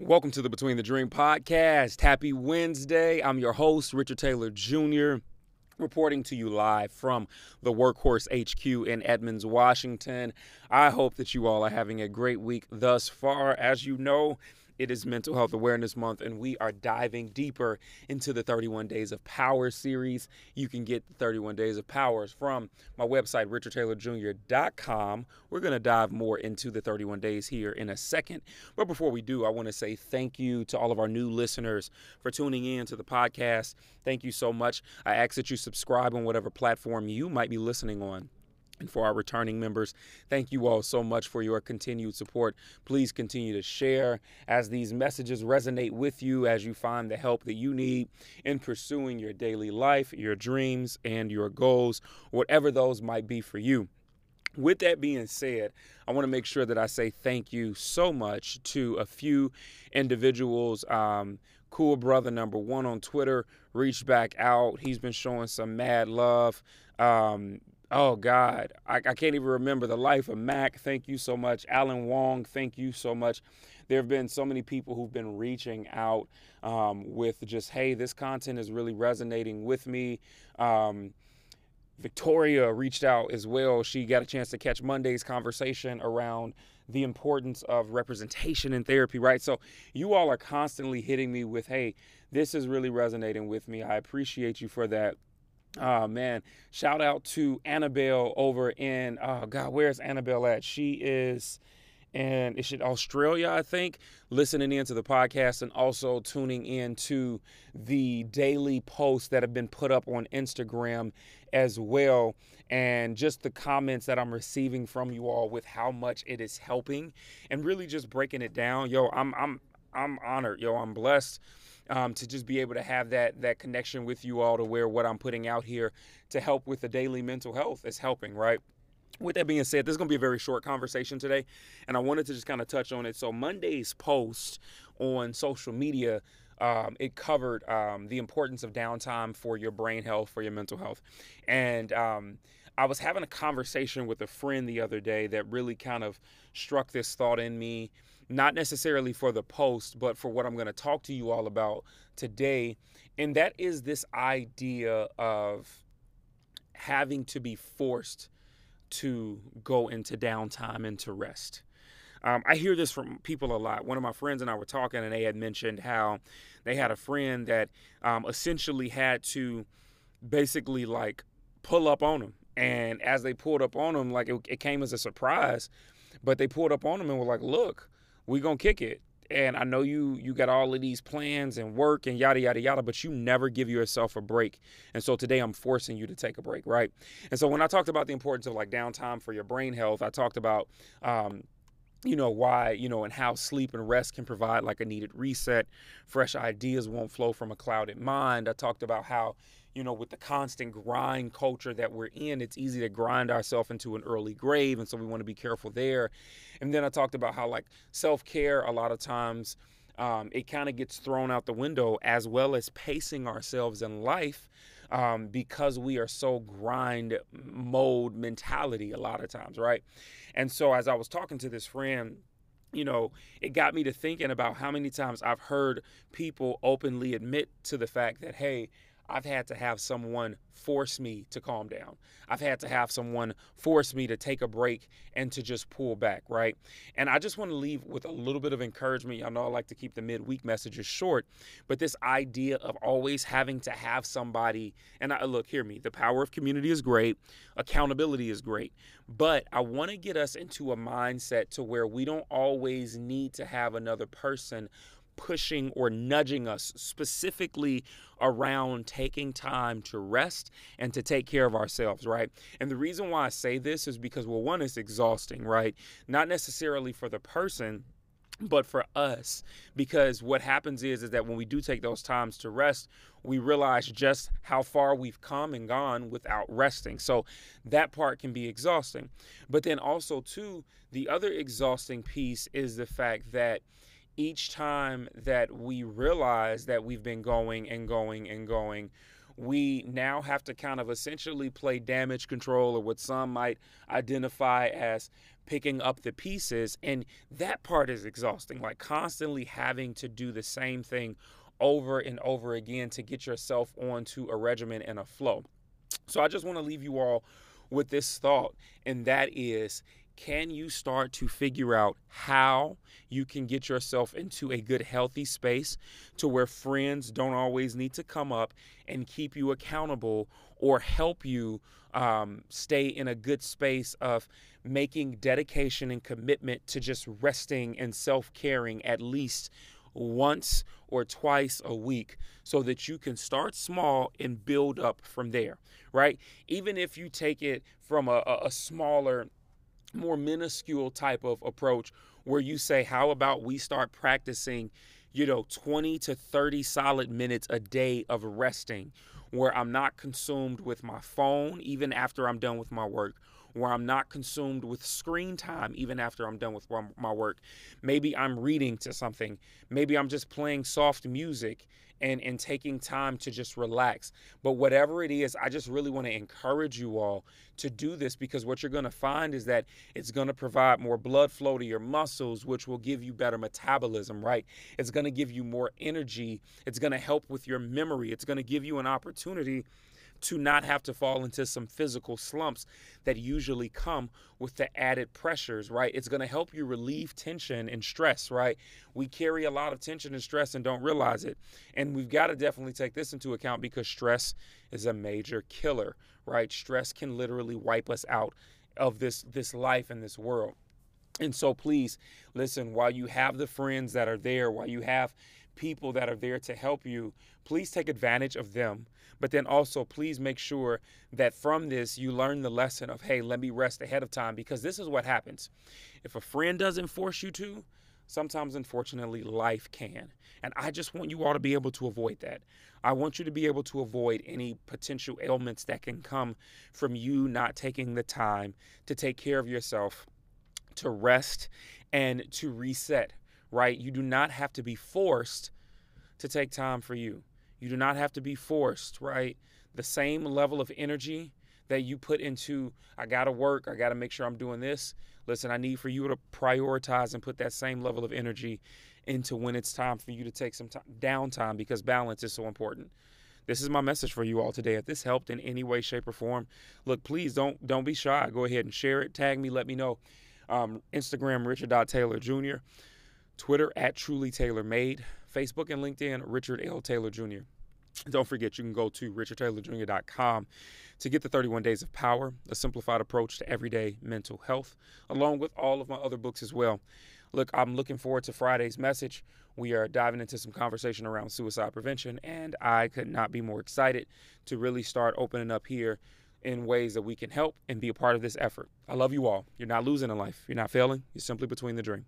Welcome to the Between the Dream podcast. Happy Wednesday. I'm your host, Richard Taylor Jr., reporting to you live from the Workhorse HQ in Edmonds, Washington. I hope that you all are having a great week thus far. As you know, it is Mental Health Awareness Month, and we are diving deeper into the 31 Days of Power series. You can get 31 Days of Powers from my website, richardtaylorjr.com. We're going to dive more into the 31 days here in a second. But before we do, I want to say thank you to all of our new listeners for tuning in to the podcast. Thank you so much. I ask that you subscribe on whatever platform you might be listening on. And for our returning members, thank you all so much for your continued support. Please continue to share as these messages resonate with you as you find the help that you need in pursuing your daily life, your dreams, and your goals, whatever those might be for you. With that being said, I want to make sure that I say thank you so much to a few individuals. Um, cool brother number one on Twitter reached back out. He's been showing some mad love. Um, Oh God, I, I, can't even remember the life of Mac. Thank you so much, Alan Wong. Thank you so much. There have been so many people who've been reaching out um, with just, hey, this content is really resonating with me. Um, Victoria reached out as well. She got a chance to catch Monday's conversation around the importance of representation in therapy, right? So you all are constantly hitting me with, hey, this is really resonating with me. I appreciate you for that. Oh man, shout out to Annabelle over in oh god, where's Annabelle at? She is in is it Australia, I think, listening into the podcast and also tuning in to the daily posts that have been put up on Instagram as well. And just the comments that I'm receiving from you all with how much it is helping and really just breaking it down. Yo, I'm I'm I'm honored, yo, I'm blessed um, to just be able to have that that connection with you all to where what I'm putting out here to help with the daily mental health is helping, right? With that being said, this is going to be a very short conversation today, and I wanted to just kind of touch on it. So Monday's post on social media um, it covered um, the importance of downtime for your brain health, for your mental health. And um, I was having a conversation with a friend the other day that really kind of struck this thought in me not necessarily for the post, but for what I'm going to talk to you all about today. And that is this idea of having to be forced to go into downtime and to rest. Um, I hear this from people a lot. One of my friends and I were talking, and they had mentioned how they had a friend that um, essentially had to basically like pull up on them. And as they pulled up on them, like it, it came as a surprise, but they pulled up on them and were like, look, we gonna kick it. And I know you you got all of these plans and work and yada yada yada, but you never give yourself a break. And so today I'm forcing you to take a break, right? And so when I talked about the importance of like downtime for your brain health, I talked about um, you know why you know and how sleep and rest can provide like a needed reset fresh ideas won't flow from a clouded mind i talked about how you know, with the constant grind culture that we're in, it's easy to grind ourselves into an early grave. And so we want to be careful there. And then I talked about how, like, self care, a lot of times, um, it kind of gets thrown out the window as well as pacing ourselves in life um, because we are so grind mode mentality a lot of times, right? And so as I was talking to this friend, you know, it got me to thinking about how many times I've heard people openly admit to the fact that, hey, I've had to have someone force me to calm down. I've had to have someone force me to take a break and to just pull back, right? And I just want to leave with a little bit of encouragement. Y'all know I like to keep the midweek messages short, but this idea of always having to have somebody, and I, look, hear me, the power of community is great, accountability is great, but I want to get us into a mindset to where we don't always need to have another person pushing or nudging us specifically around taking time to rest and to take care of ourselves, right? And the reason why I say this is because, well, one, is exhausting, right? Not necessarily for the person but for us because what happens is is that when we do take those times to rest we realize just how far we've come and gone without resting so that part can be exhausting but then also too the other exhausting piece is the fact that each time that we realize that we've been going and going and going, we now have to kind of essentially play damage control or what some might identify as picking up the pieces. And that part is exhausting, like constantly having to do the same thing over and over again to get yourself onto a regimen and a flow. So I just want to leave you all with this thought, and that is can you start to figure out how you can get yourself into a good, healthy space to where friends don't always need to come up and keep you accountable or help you um, stay in a good space of making dedication and commitment to just resting and self caring at least once or twice a week so that you can start small and build up from there, right? Even if you take it from a, a smaller more minuscule type of approach where you say, How about we start practicing, you know, 20 to 30 solid minutes a day of resting where I'm not consumed with my phone even after I'm done with my work, where I'm not consumed with screen time even after I'm done with my work. Maybe I'm reading to something, maybe I'm just playing soft music and and taking time to just relax. But whatever it is, I just really want to encourage you all to do this because what you're going to find is that it's going to provide more blood flow to your muscles, which will give you better metabolism, right? It's going to give you more energy. It's going to help with your memory. It's going to give you an opportunity to not have to fall into some physical slumps that usually come with the added pressures, right? It's going to help you relieve tension and stress, right? We carry a lot of tension and stress and don't realize it. And we've got to definitely take this into account because stress is a major killer, right? Stress can literally wipe us out of this this life and this world. And so please listen, while you have the friends that are there, while you have people that are there to help you, please take advantage of them. But then also, please make sure that from this, you learn the lesson of, hey, let me rest ahead of time, because this is what happens. If a friend doesn't force you to, sometimes, unfortunately, life can. And I just want you all to be able to avoid that. I want you to be able to avoid any potential ailments that can come from you not taking the time to take care of yourself, to rest, and to reset right? You do not have to be forced to take time for you. You do not have to be forced, right? The same level of energy that you put into, I got to work, I got to make sure I'm doing this. Listen, I need for you to prioritize and put that same level of energy into when it's time for you to take some time, downtime because balance is so important. This is my message for you all today. If this helped in any way, shape, or form, look, please don't don't be shy. Go ahead and share it. Tag me. Let me know. Um, Instagram Richard Taylor Jr. Twitter at Truly Taylor Made, Facebook and LinkedIn, Richard L. Taylor Jr. Don't forget, you can go to richardtaylorjr.com to get the 31 Days of Power, a simplified approach to everyday mental health, along with all of my other books as well. Look, I'm looking forward to Friday's message. We are diving into some conversation around suicide prevention, and I could not be more excited to really start opening up here in ways that we can help and be a part of this effort. I love you all. You're not losing a life, you're not failing, you're simply between the dream.